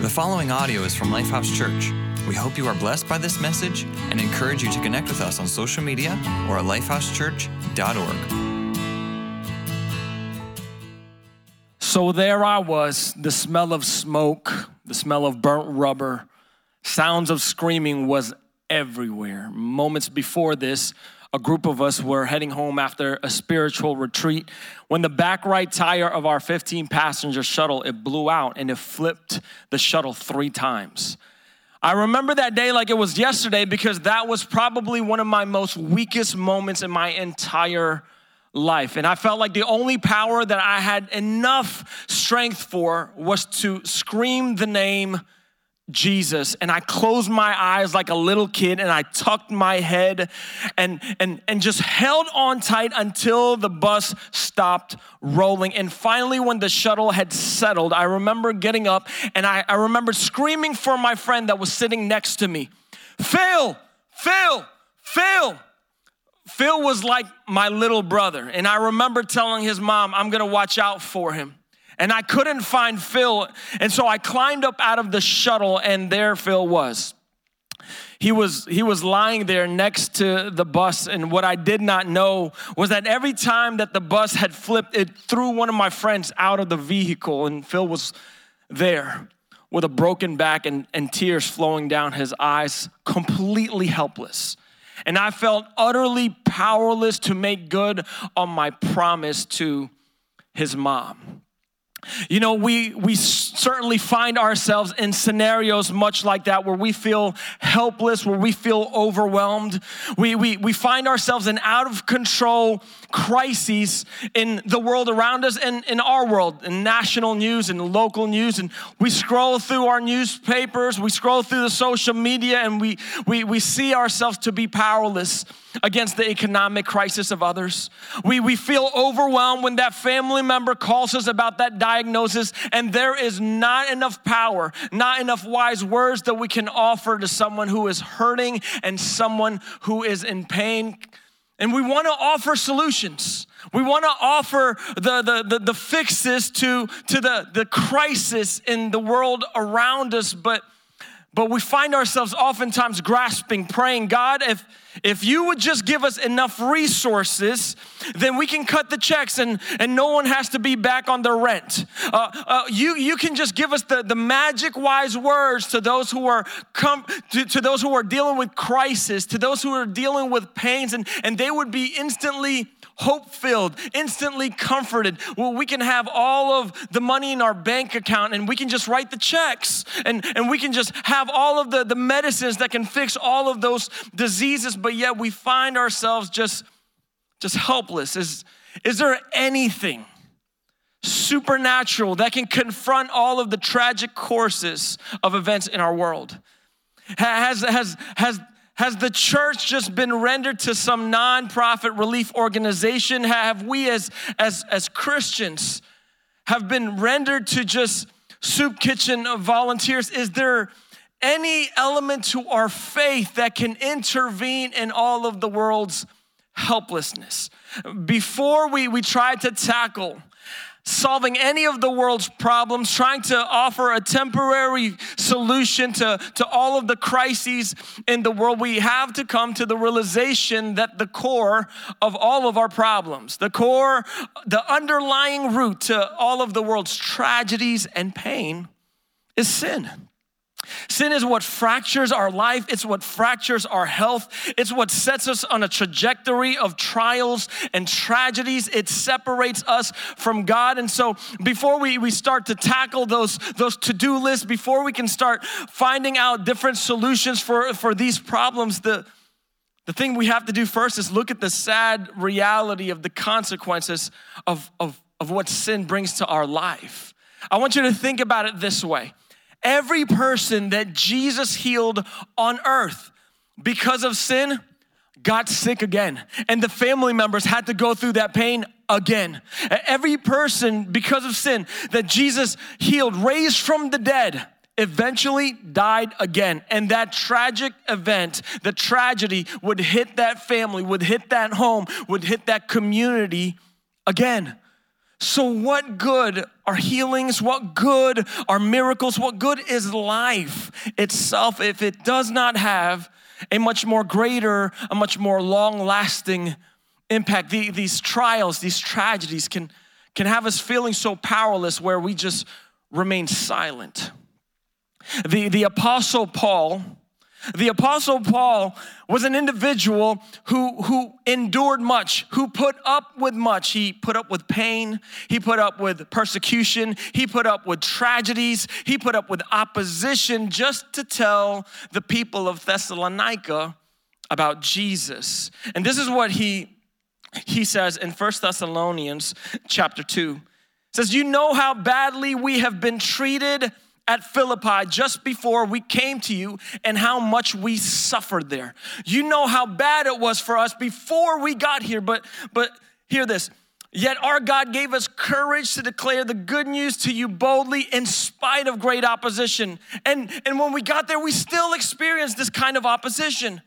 The following audio is from Lifehouse Church. We hope you are blessed by this message and encourage you to connect with us on social media or at lifehousechurch.org. So there I was, the smell of smoke, the smell of burnt rubber, sounds of screaming was everywhere. Moments before this, a group of us were heading home after a spiritual retreat when the back right tire of our 15 passenger shuttle it blew out and it flipped the shuttle 3 times. I remember that day like it was yesterday because that was probably one of my most weakest moments in my entire life. And I felt like the only power that I had enough strength for was to scream the name Jesus and I closed my eyes like a little kid and I tucked my head and and and just held on tight until the bus stopped rolling. And finally when the shuttle had settled I remember getting up and I, I remember screaming for my friend that was sitting next to me Phil Phil Phil. Phil was like my little brother and I remember telling his mom I'm gonna watch out for him and I couldn't find Phil. And so I climbed up out of the shuttle, and there Phil was. He was, he was lying there next to the bus, and what I did not know was that every time that the bus had flipped, it threw one of my friends out of the vehicle, and Phil was there with a broken back and, and tears flowing down his eyes, completely helpless. And I felt utterly powerless to make good on my promise to his mom. You know, we, we certainly find ourselves in scenarios much like that where we feel helpless, where we feel overwhelmed. We, we, we find ourselves in out of control crises in the world around us and in our world, in national news and local news. And we scroll through our newspapers, we scroll through the social media, and we, we, we see ourselves to be powerless against the economic crisis of others. We, we feel overwhelmed when that family member calls us about that diagnosis, and there is not enough power, not enough wise words that we can offer to someone who is hurting and someone who is in pain. And we want to offer solutions. We want to offer the, the, the, the, fixes to, to the, the crisis in the world around us, but but we find ourselves oftentimes grasping, praying, God, if, if you would just give us enough resources, then we can cut the checks and, and no one has to be back on their rent. Uh, uh, you, you can just give us the, the magic wise words to those who are come to, to those who are dealing with crisis, to those who are dealing with pains, and, and they would be instantly hope filled, instantly comforted. Well, we can have all of the money in our bank account and we can just write the checks and, and we can just have all of the, the medicines that can fix all of those diseases, but yet we find ourselves just, just helpless. Is, is there anything? supernatural that can confront all of the tragic courses of events in our world? Has, has, has has the church just been rendered to some nonprofit relief organization? Have we as, as, as Christians have been rendered to just soup kitchen volunteers? Is there any element to our faith that can intervene in all of the world's helplessness? Before we, we try to tackle solving any of the world's problems, trying to offer a temporary solution to, to all of the crises in the world, we have to come to the realization that the core of all of our problems, the core, the underlying root to all of the world's tragedies and pain is sin. Sin is what fractures our life, it's what fractures our health, it's what sets us on a trajectory of trials and tragedies. It separates us from God. And so, before we, we start to tackle those, those to do lists, before we can start finding out different solutions for, for these problems, the, the thing we have to do first is look at the sad reality of the consequences of, of, of what sin brings to our life. I want you to think about it this way Every person that Jesus healed on earth because of sin got sick again. And the family members had to go through that pain again. Every person, because of sin, that Jesus healed, raised from the dead, eventually died again. And that tragic event, the tragedy, would hit that family, would hit that home, would hit that community again. So, what good are healings? What good are miracles? What good is life itself if it does not have a much more greater, a much more long lasting impact? The, these trials, these tragedies can, can have us feeling so powerless where we just remain silent. The, the Apostle Paul, the Apostle Paul was an individual who, who endured much, who put up with much. He put up with pain, he put up with persecution, he put up with tragedies, he put up with opposition just to tell the people of Thessalonica about Jesus. And this is what he, he says in First Thessalonians chapter 2. It says, You know how badly we have been treated at Philippi just before we came to you and how much we suffered there. You know how bad it was for us before we got here, but but hear this. Yet our God gave us courage to declare the good news to you boldly in spite of great opposition. And, and when we got there, we still experienced this kind of opposition.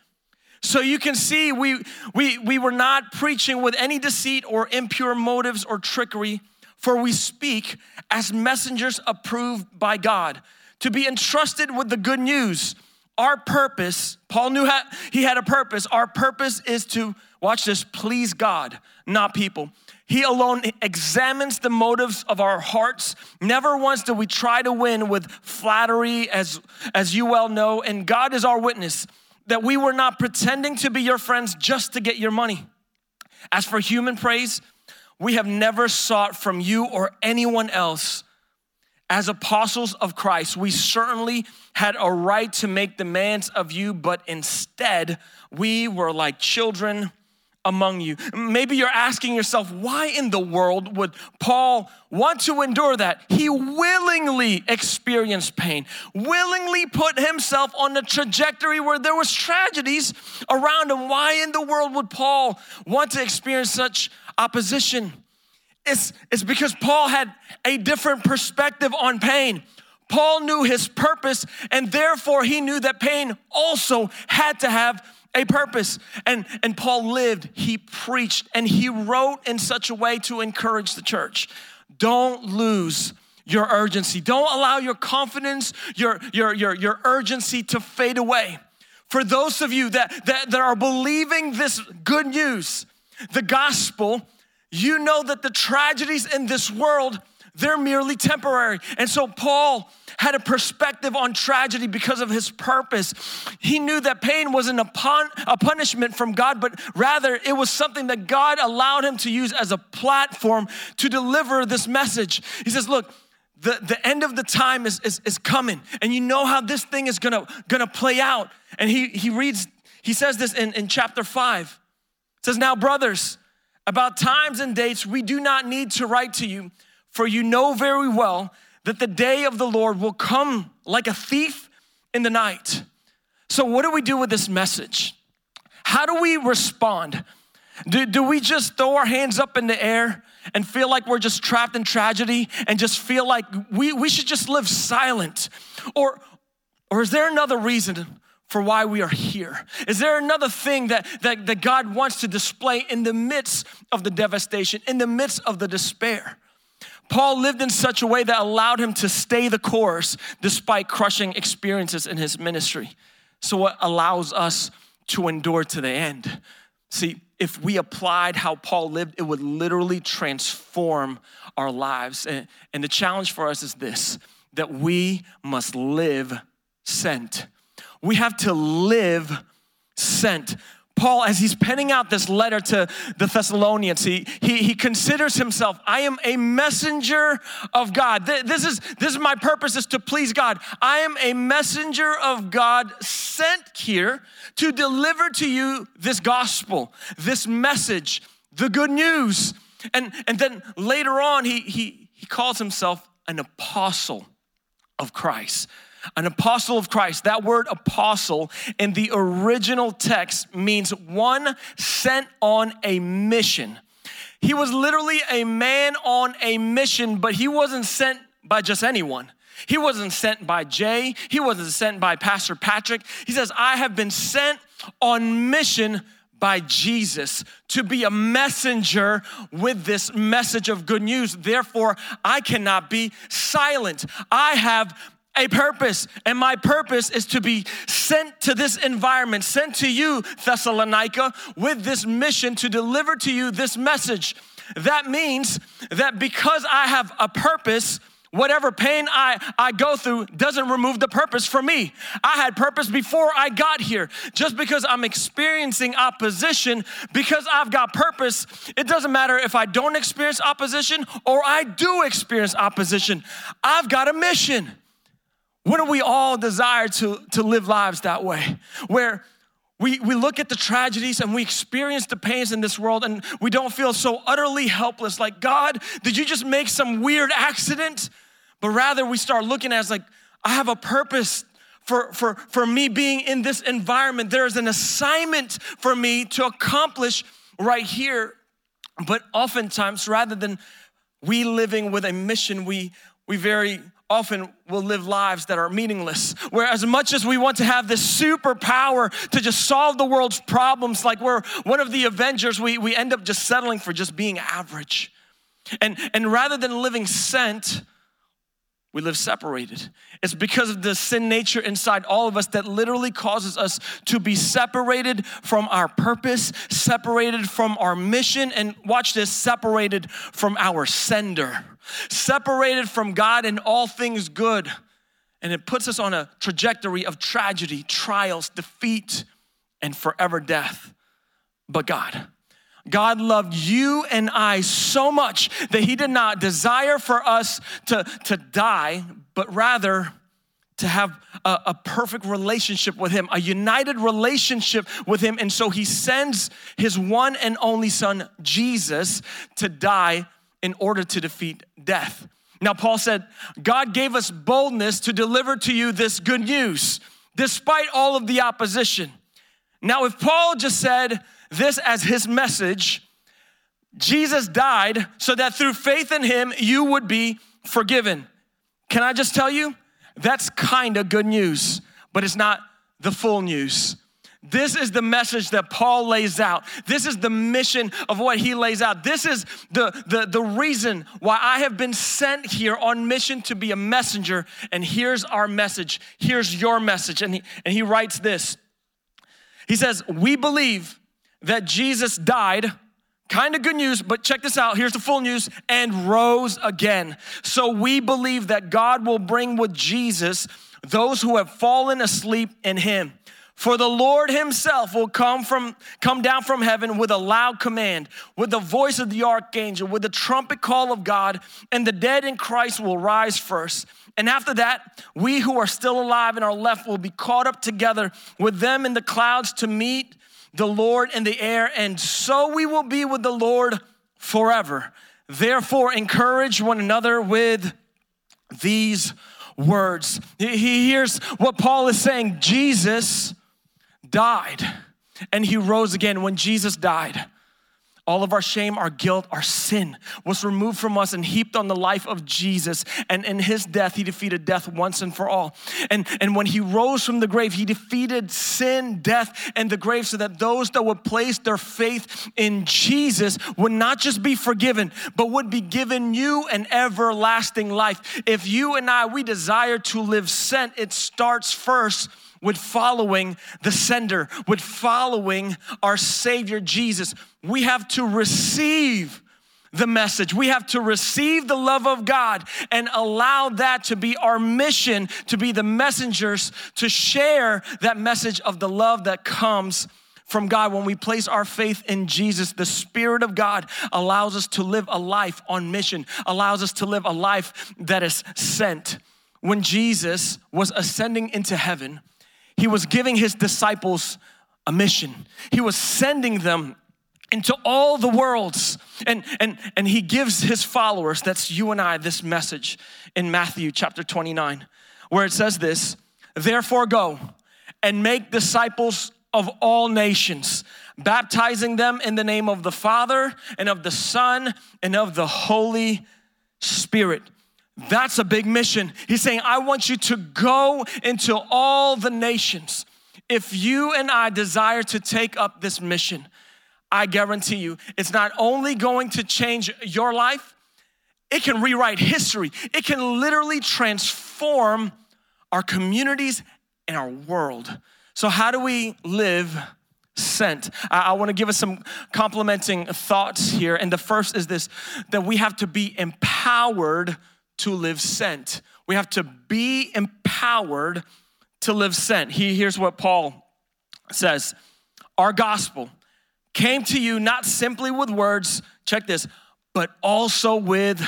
So you can see we, we, we were not preaching with any deceit or impure motives or trickery for we speak as messengers approved by God to be entrusted with the good news. Our purpose, Paul knew he had a purpose. Our purpose is to, watch this, please God, not people. He alone examines the motives of our hearts. Never once do we try to win with flattery, as, as you well know. And God is our witness that we were not pretending to be your friends just to get your money. As for human praise, we have never sought from you or anyone else. As apostles of Christ, we certainly had a right to make demands of you, but instead, we were like children among you. Maybe you're asking yourself, why in the world would Paul want to endure that? He willingly experienced pain, willingly put himself on a trajectory where there was tragedies around him. Why in the world would Paul want to experience such opposition? It's, it's because Paul had a different perspective on pain. Paul knew his purpose, and therefore he knew that pain also had to have a purpose. And, and Paul lived, he preached, and he wrote in such a way to encourage the church. Don't lose your urgency. Don't allow your confidence, your, your, your, your urgency to fade away. For those of you that, that, that are believing this good news, the gospel, you know that the tragedies in this world they're merely temporary. And so Paul had a perspective on tragedy because of his purpose. He knew that pain wasn't a, pun- a punishment from God, but rather it was something that God allowed him to use as a platform to deliver this message. He says, Look, the, the end of the time is, is, is coming, and you know how this thing is gonna, gonna play out. And he, he reads, he says this in, in chapter 5. It says, Now, brothers, about times and dates we do not need to write to you for you know very well that the day of the Lord will come like a thief in the night. So, what do we do with this message? How do we respond? Do, do we just throw our hands up in the air and feel like we're just trapped in tragedy and just feel like we, we should just live silent? Or, or is there another reason for why we are here? Is there another thing that, that, that God wants to display in the midst of the devastation, in the midst of the despair? Paul lived in such a way that allowed him to stay the course despite crushing experiences in his ministry. So, what allows us to endure to the end? See, if we applied how Paul lived, it would literally transform our lives. And, and the challenge for us is this that we must live sent. We have to live sent. Paul, as he's penning out this letter to the Thessalonians, he, he, he considers himself, I am a messenger of God. This is, this is my purpose is to please God. I am a messenger of God sent here to deliver to you this gospel, this message, the good news. And, and then later on, he, he, he calls himself an apostle of Christ. An apostle of Christ, that word apostle in the original text means one sent on a mission. He was literally a man on a mission, but he wasn't sent by just anyone. He wasn't sent by Jay. He wasn't sent by Pastor Patrick. He says, I have been sent on mission by Jesus to be a messenger with this message of good news. Therefore, I cannot be silent. I have a purpose, and my purpose is to be sent to this environment, sent to you, Thessalonica, with this mission to deliver to you this message. That means that because I have a purpose, whatever pain I, I go through doesn't remove the purpose for me. I had purpose before I got here. Just because I'm experiencing opposition, because I've got purpose, it doesn't matter if I don't experience opposition or I do experience opposition. I've got a mission. Wouldn't we all desire to, to live lives that way? Where we, we look at the tragedies and we experience the pains in this world and we don't feel so utterly helpless like, God, did you just make some weird accident? but rather we start looking at it like, I have a purpose for, for, for me being in this environment. There is an assignment for me to accomplish right here. But oftentimes, rather than we living with a mission, we, we very often will live lives that are meaningless. Where as much as we want to have this superpower to just solve the world's problems, like we're one of the Avengers, we, we end up just settling for just being average. And, and rather than living sent, we live separated. It's because of the sin nature inside all of us that literally causes us to be separated from our purpose, separated from our mission, and watch this separated from our sender, separated from God and all things good. And it puts us on a trajectory of tragedy, trials, defeat, and forever death. But God, God loved you and I so much that He did not desire for us to, to die, but rather to have a, a, perfect relationship with Him, a united relationship with Him. And so He sends His one and only Son, Jesus, to die in order to defeat death. Now, Paul said, God gave us boldness to deliver to you this good news, despite all of the opposition. Now, if Paul just said, this as his message. Jesus died so that through faith in him, you would be forgiven. Can I just tell you? That's kind of good news, but it's not the full news. This is the message that Paul lays out. This is the mission of what he lays out. This is the, the, the reason why I have been sent here on mission to be a messenger. And here's our message. Here's your message. And he, and he writes this He says, We believe that Jesus died. Kind of good news, but check this out. Here's the full news and rose again. So we believe that God will bring with Jesus those who have fallen asleep in him. For the Lord himself will come from come down from heaven with a loud command, with the voice of the archangel, with the trumpet call of God, and the dead in Christ will rise first. And after that, we who are still alive and are left will be caught up together with them in the clouds to meet the Lord in the air, and so we will be with the Lord forever. Therefore, encourage one another with these words. He hears what Paul is saying Jesus died and he rose again. When Jesus died, all of our shame, our guilt, our sin was removed from us and heaped on the life of Jesus. And in his death, he defeated death once and for all. And, and when he rose from the grave, he defeated sin, death, and the grave so that those that would place their faith in Jesus would not just be forgiven, but would be given new and everlasting life. If you and I, we desire to live sent, it starts first with following the sender, with following our Savior Jesus. We have to receive the message. We have to receive the love of God and allow that to be our mission, to be the messengers, to share that message of the love that comes from God. When we place our faith in Jesus, the Spirit of God allows us to live a life on mission, allows us to live a life that is sent. When Jesus was ascending into heaven, he was giving his disciples a mission. He was sending them into all the worlds. And, and, and he gives his followers, that's you and I, this message in Matthew chapter 29, where it says this Therefore, go and make disciples of all nations, baptizing them in the name of the Father and of the Son and of the Holy Spirit that's a big mission. He's saying, I want you to go into all the nations. if you and I desire to take up this mission, I guarantee you, it's not only going to change your life, it can rewrite history. It can literally transform our communities and our world. So, how do we live sent? I, I want to give us some complementing thoughts here. And the first is this that we have to be empowered to live sent. We have to be empowered to live sent. He, here's what Paul says Our gospel came to you not simply with words, check this, but also with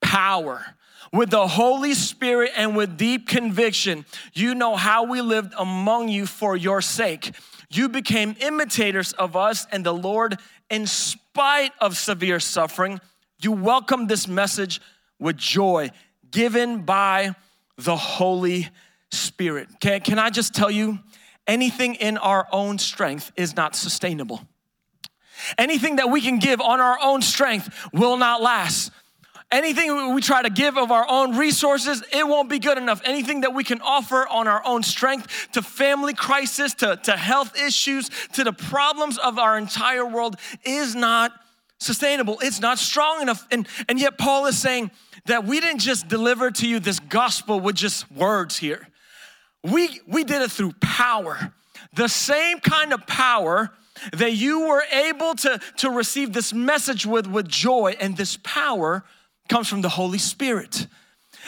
power. With the Holy Spirit and with deep conviction, you know how we lived among you for your sake. You became imitators of us and the Lord in spite of severe suffering. You welcomed this message with joy given by the Holy Spirit. Can, can I just tell you, anything in our own strength is not sustainable. Anything that we can give on our own strength will not last. Anything we try to give of our own resources, it won't be good enough. Anything that we can offer on our own strength to family crisis, to, to health issues, to the problems of our entire world is not sustainable. It's not strong enough. And, and yet, Paul is saying that we didn't just deliver to you this gospel with just words here, we, we did it through power. The same kind of power that you were able to, to receive this message with, with joy and this power comes from the Holy Spirit.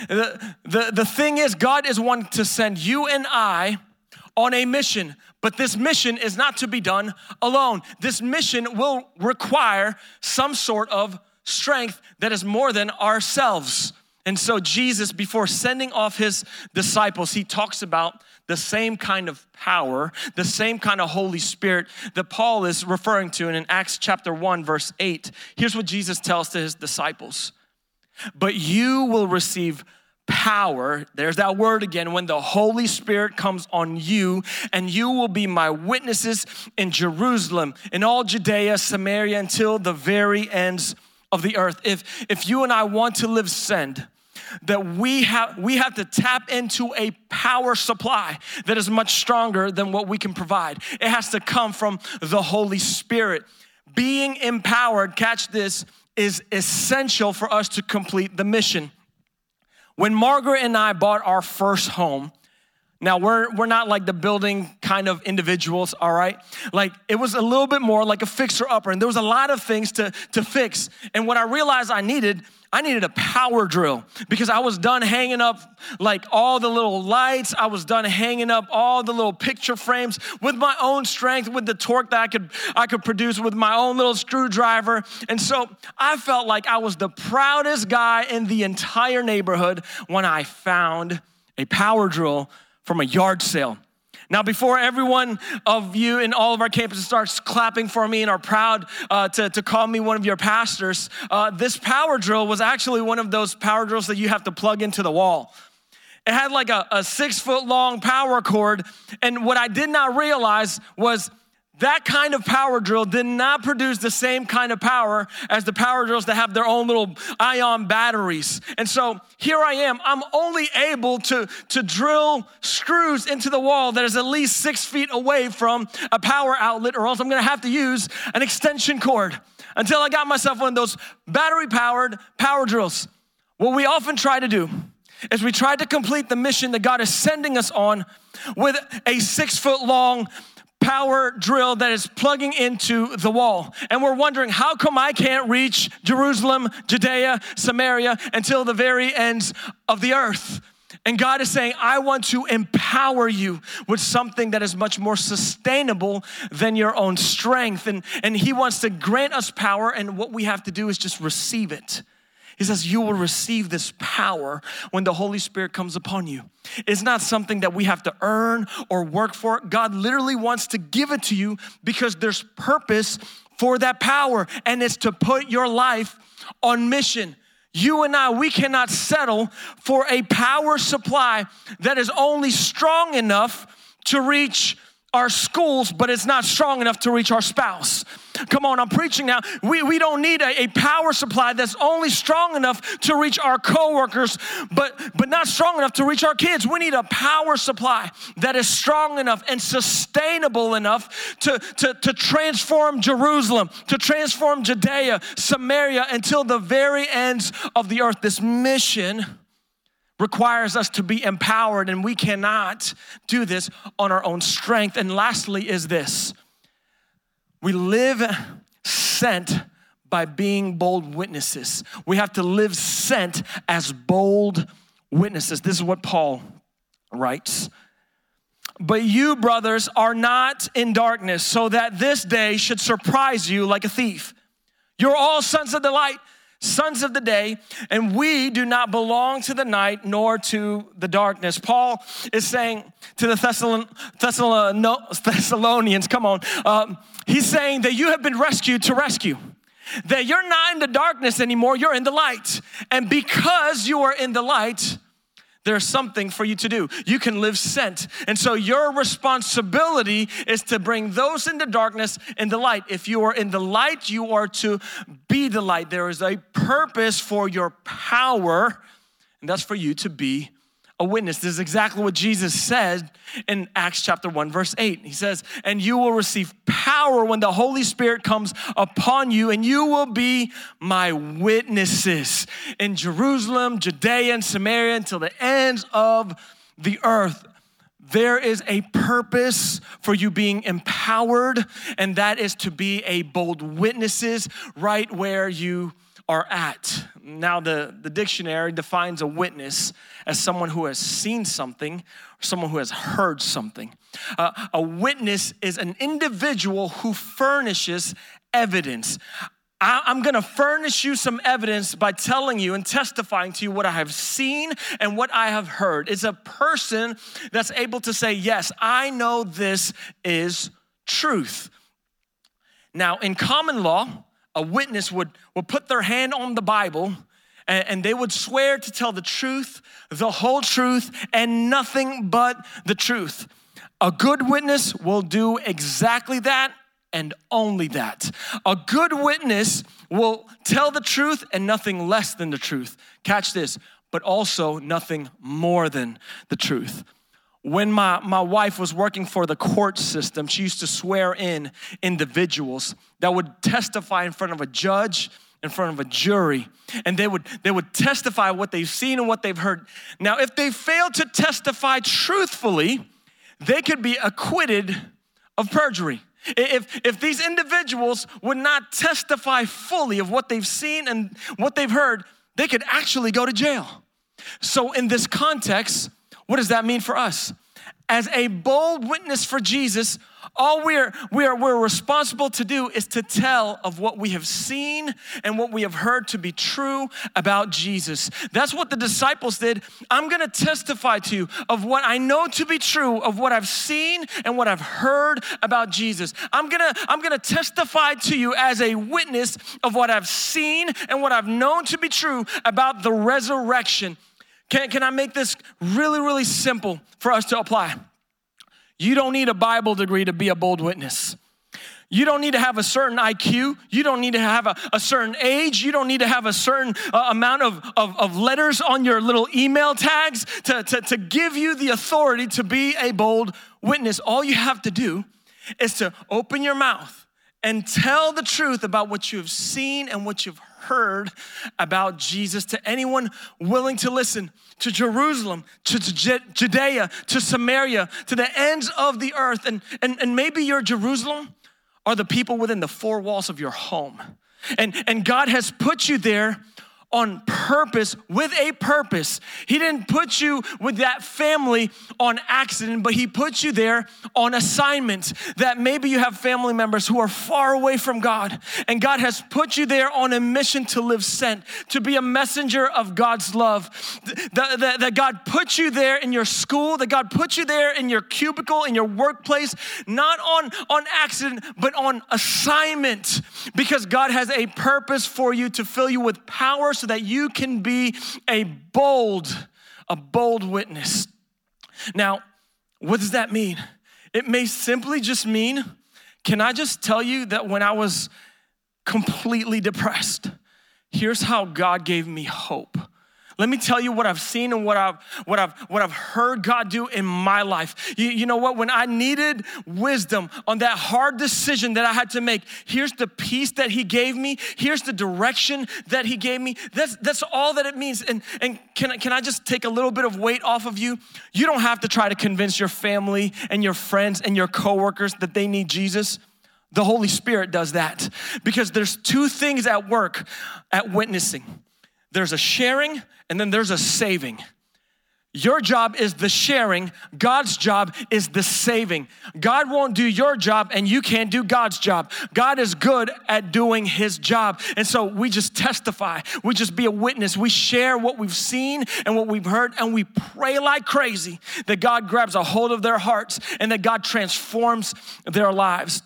The, the, the thing is, God is wanting to send you and I on a mission, but this mission is not to be done alone. This mission will require some sort of strength that is more than ourselves. And so, Jesus, before sending off his disciples, he talks about the same kind of power, the same kind of Holy Spirit that Paul is referring to. And in Acts chapter 1, verse 8, here's what Jesus tells to his disciples But you will receive power, there's that word again, when the Holy Spirit comes on you, and you will be my witnesses in Jerusalem, in all Judea, Samaria, until the very ends of the earth. If, if you and I want to live send, that we have we have to tap into a power supply that is much stronger than what we can provide. It has to come from the Holy Spirit. Being empowered, catch this, is essential for us to complete the mission. When Margaret and I bought our first home, now we're we're not like the building kind of individuals, all right? Like it was a little bit more like a fixer upper, and there was a lot of things to to fix. And what I realized I needed I needed a power drill because I was done hanging up like all the little lights. I was done hanging up all the little picture frames with my own strength, with the torque that I could I could produce with my own little screwdriver. And so I felt like I was the proudest guy in the entire neighborhood when I found a power drill from a yard sale. Now, before everyone of you in all of our campuses starts clapping for me and are proud uh, to, to call me one of your pastors, uh, this power drill was actually one of those power drills that you have to plug into the wall. It had like a, a six foot long power cord. And what I did not realize was that kind of power drill did not produce the same kind of power as the power drills that have their own little ion batteries. And so here I am, I'm only able to, to drill screws into the wall that is at least six feet away from a power outlet, or else I'm gonna have to use an extension cord until I got myself one of those battery powered power drills. What we often try to do is we try to complete the mission that God is sending us on with a six foot long power drill that is plugging into the wall. And we're wondering, how come I can't reach Jerusalem, Judea, Samaria until the very ends of the earth? And God is saying, I want to empower you with something that is much more sustainable than your own strength. And, and He wants to grant us power, and what we have to do is just receive it. He says, You will receive this power when the Holy Spirit comes upon you. It's not something that we have to earn or work for. God literally wants to give it to you because there's purpose for that power, and it's to put your life on mission. You and I, we cannot settle for a power supply that is only strong enough to reach our schools, but it's not strong enough to reach our spouse. Come on, I'm preaching now. We, we don't need a, a power supply that's only strong enough to reach our coworkers, but, but not strong enough to reach our kids. We need a power supply that is strong enough and sustainable enough to, to, to transform Jerusalem, to transform Judea, Samaria, until the very ends of the earth. This mission requires us to be empowered, and we cannot do this on our own strength. And lastly, is this we live sent by being bold witnesses. We have to live sent as bold witnesses. This is what Paul writes. But you, brothers, are not in darkness, so that this day should surprise you like a thief. You're all sons of the light sons of the day, and we do not belong to the night nor to the darkness. Paul is saying to the Thessalon- Thessalon- Thessalonians, come on, um, he's saying that you have been rescued to rescue. That you're not in the darkness anymore, you're in the light. And because you are in the light, there's something for you to do. You can live sent. And so your responsibility is to bring those into darkness in the light. If you are in the light, you are to be the light. There is a purpose for your power, and that's for you to be a witness. This is exactly what Jesus said in Acts chapter 1, verse 8. He says, And you will receive power when the Holy Spirit comes upon you, and you will be my witnesses in Jerusalem, Judea, and Samaria until the ends of the earth. There is a purpose for you being empowered, and that is to be a bold witnesses right where you are at. Now, the, the dictionary defines a witness as someone who has seen something someone who has heard something. Uh, a witness is an individual who furnishes evidence. I, I'm gonna furnish you some evidence by telling you and testifying to you what I have seen and what I have heard. It's a person that's able to say, Yes, I know this is truth. Now, in common law, a witness would, would put their hand on the Bible and, and they would swear to tell the truth, the whole truth, and nothing but the truth. A good witness will do exactly that and only that. A good witness will tell the truth and nothing less than the truth. Catch this, but also nothing more than the truth. When my, my wife was working for the court system, she used to swear in individuals that would testify in front of a judge, in front of a jury, and they would they would testify what they've seen and what they've heard. Now, if they fail to testify truthfully, they could be acquitted of perjury. If, if these individuals would not testify fully of what they've seen and what they've heard, they could actually go to jail. So, in this context, what does that mean for us? As a bold witness for Jesus, all we're, we're, we're responsible to do is to tell of what we have seen and what we have heard to be true about Jesus. That's what the disciples did. I'm gonna testify to you of what I know to be true, of what I've seen and what I've heard about Jesus. I'm gonna, I'm gonna testify to you as a witness of what I've seen and what I've known to be true about the resurrection can, can I make this really, really simple for us to apply? You don't need a Bible degree to be a bold witness. You don't need to have a certain IQ. You don't need to have a, a certain age. You don't need to have a certain uh, amount of, of, of, letters on your little email tags to, to, to give you the authority to be a bold witness. All you have to do is to open your mouth and tell the truth about what you have seen and what you've heard about Jesus to anyone willing to listen, to Jerusalem, to Judea, to Samaria, to the ends of the earth. And, and, and maybe your Jerusalem are the people within the four walls of your home. And, and God has put you there on purpose, with a purpose. He didn't put you with that family on accident, but He put you there on assignment. That maybe you have family members who are far away from God, and God has put you there on a mission to live sent, to be a messenger of God's love. That, that, that God put you there in your school, that God put you there in your cubicle, in your workplace, not on, on accident, but on assignment, because God has a purpose for you to fill you with power so that you can be a bold, a bold witness. Now, what does that mean? It may simply just mean Can I just tell you that when I was completely depressed, here's how God gave me hope. Let me tell you what I've seen and what I've what I've what I've heard God do in my life. You, you know what? When I needed wisdom on that hard decision that I had to make, here's the peace that He gave me. Here's the direction that He gave me. That's that's all that it means. And and can can I just take a little bit of weight off of you? You don't have to try to convince your family and your friends and your coworkers that they need Jesus. The Holy Spirit does that because there's two things at work at witnessing. There's a sharing and then there's a saving. Your job is the sharing, God's job is the saving. God won't do your job and you can't do God's job. God is good at doing his job. And so we just testify, we just be a witness, we share what we've seen and what we've heard, and we pray like crazy that God grabs a hold of their hearts and that God transforms their lives.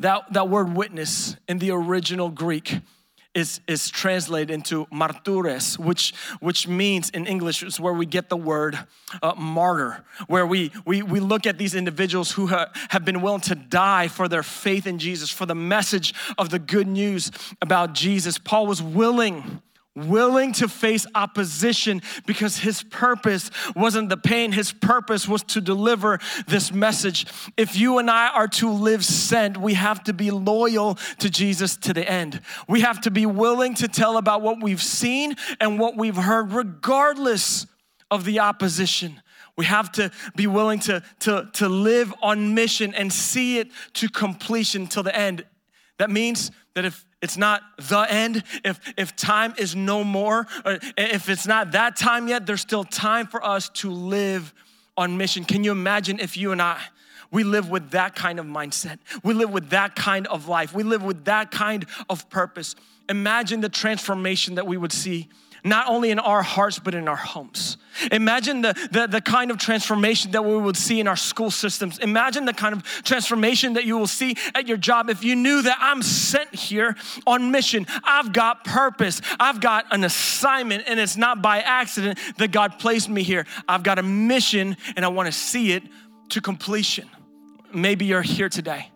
That, that word witness in the original Greek is, is translated into martures, which, which means in English is where we get the word uh, martyr, where we, we, we look at these individuals who ha- have been willing to die for their faith in Jesus, for the message of the good news about Jesus. Paul was willing willing to face opposition because his purpose wasn't the pain, his purpose was to deliver this message. If you and I are to live sent, we have to be loyal to Jesus to the end. We have to be willing to tell about what we've seen and what we've heard, regardless of the opposition. We have to be willing to, to, to live on mission and see it to completion till the end. That means that if it's not the end, if, if time is no more, uh, if it's not that time yet, there's still time for us to live on mission. Can you imagine if you and I, we live with that kind of mindset. We live with that kind of life. We live with that kind of purpose. Imagine the transformation that we would see not only in our hearts, but in our homes. Imagine the, the, the, kind of transformation that we would see in our school systems. Imagine the kind of transformation that you will see at your job if you knew that I'm sent here on mission. I've got purpose. I've got an assignment, and it's not by accident that God placed me here. I've got a mission, and I want to see it to completion. Maybe you're here today,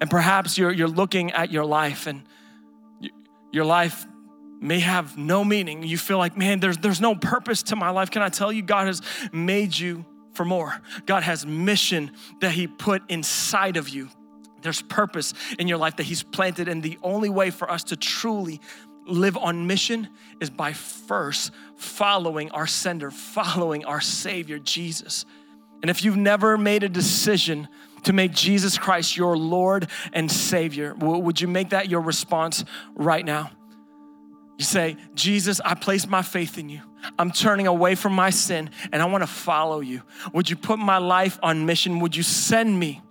and perhaps you're, you're looking at your life, and your life may have no meaning. You feel like, man, there's, there's no purpose to my life. Can I tell you, God has made you for more. God has mission that He put inside of you. There's purpose in your life that He's planted, and the only way for us to truly live on mission is by first following our sender, following our Savior, Jesus. And if you've never made a decision to make Jesus Christ your Lord and Savior, would you make that your response right now? You say, Jesus, I place my faith in you. I'm turning away from my sin and I want to follow you. Would you put my life on mission? Would you send me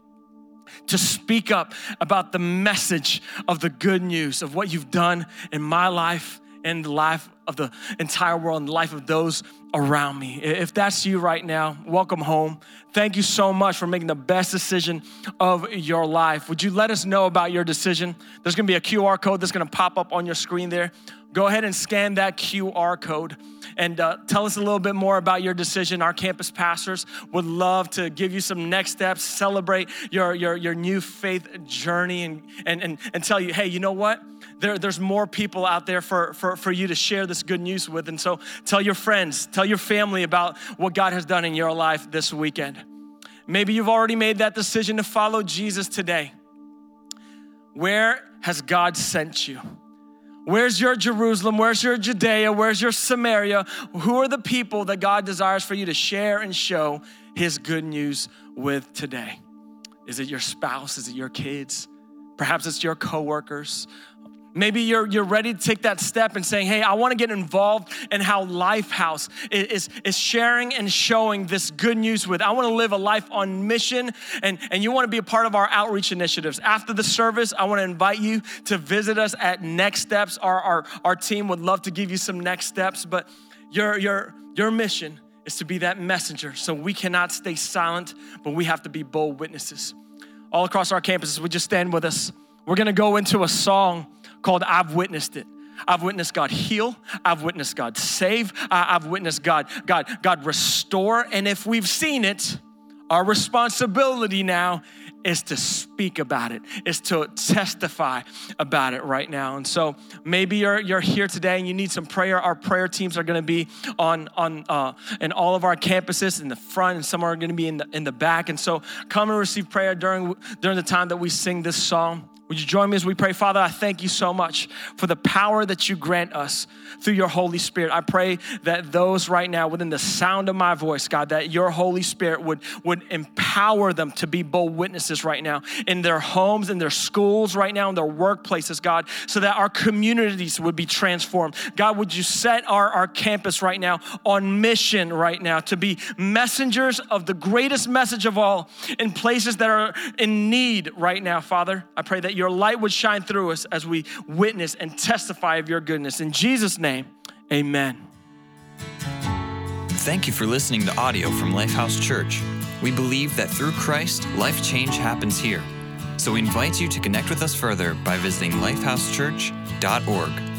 to speak up about the message of the good news of what you've done in my life and the life of the entire world and the life of those around me. If that's you right now, welcome home. Thank you so much for making the best decision of your life. Would you let us know about your decision? There's gonna be a QR code that's gonna pop up on your screen there go ahead and scan that QR code and uh, tell us a little bit more about your decision. Our campus pastors would love to give you some next steps, celebrate your, your, your new faith journey, and, and, and, and tell you, hey, you know what? There, there's more people out there for, for, for you to share this good news with. And so tell your friends, tell your family about what God has done in your life this weekend. Maybe you've already made that decision to follow Jesus today. Where has God sent you? Where's your Jerusalem? Where's your Judea? Where's your Samaria? Who are the people that God desires for you to share and show His good news with today? Is it your spouse? Is it your kids? Perhaps it's your coworkers. Maybe you're, you're ready to take that step and saying, hey, I want to get involved in how Lifehouse is, is sharing and showing this good news with. I want to live a life on mission, and, and you want to be a part of our outreach initiatives. After the service, I want to invite you to visit us at Next Steps. Our, our, our team would love to give you some next steps, but your, your, your mission is to be that messenger. So we cannot stay silent, but we have to be bold witnesses. All across our campuses, would you stand with us? We're going to go into a song called I've Witnessed It. I've witnessed God heal. I've witnessed God save. I've witnessed God, God, God restore. And if we've seen it, our responsibility now is to speak about it, is to testify about it right now. And so maybe you're, you're here today and you need some prayer. Our prayer teams are going to be on, on uh, in all of our campuses in the front and some are going to be in the, in the back. And so come and receive prayer during, during the time that we sing this song. Would you join me as we pray? Father, I thank you so much for the power that you grant us through your Holy Spirit. I pray that those right now, within the sound of my voice, God, that your Holy Spirit would, would empower them to be bold witnesses right now in their homes, in their schools right now, in their workplaces, God, so that our communities would be transformed. God, would you set our, our campus right now on mission right now to be messengers of the greatest message of all in places that are in need right now, Father? I pray that that your light would shine through us as we witness and testify of your goodness. In Jesus' name, amen. Thank you for listening to audio from Lifehouse Church. We believe that through Christ, life change happens here. So we invite you to connect with us further by visiting lifehousechurch.org.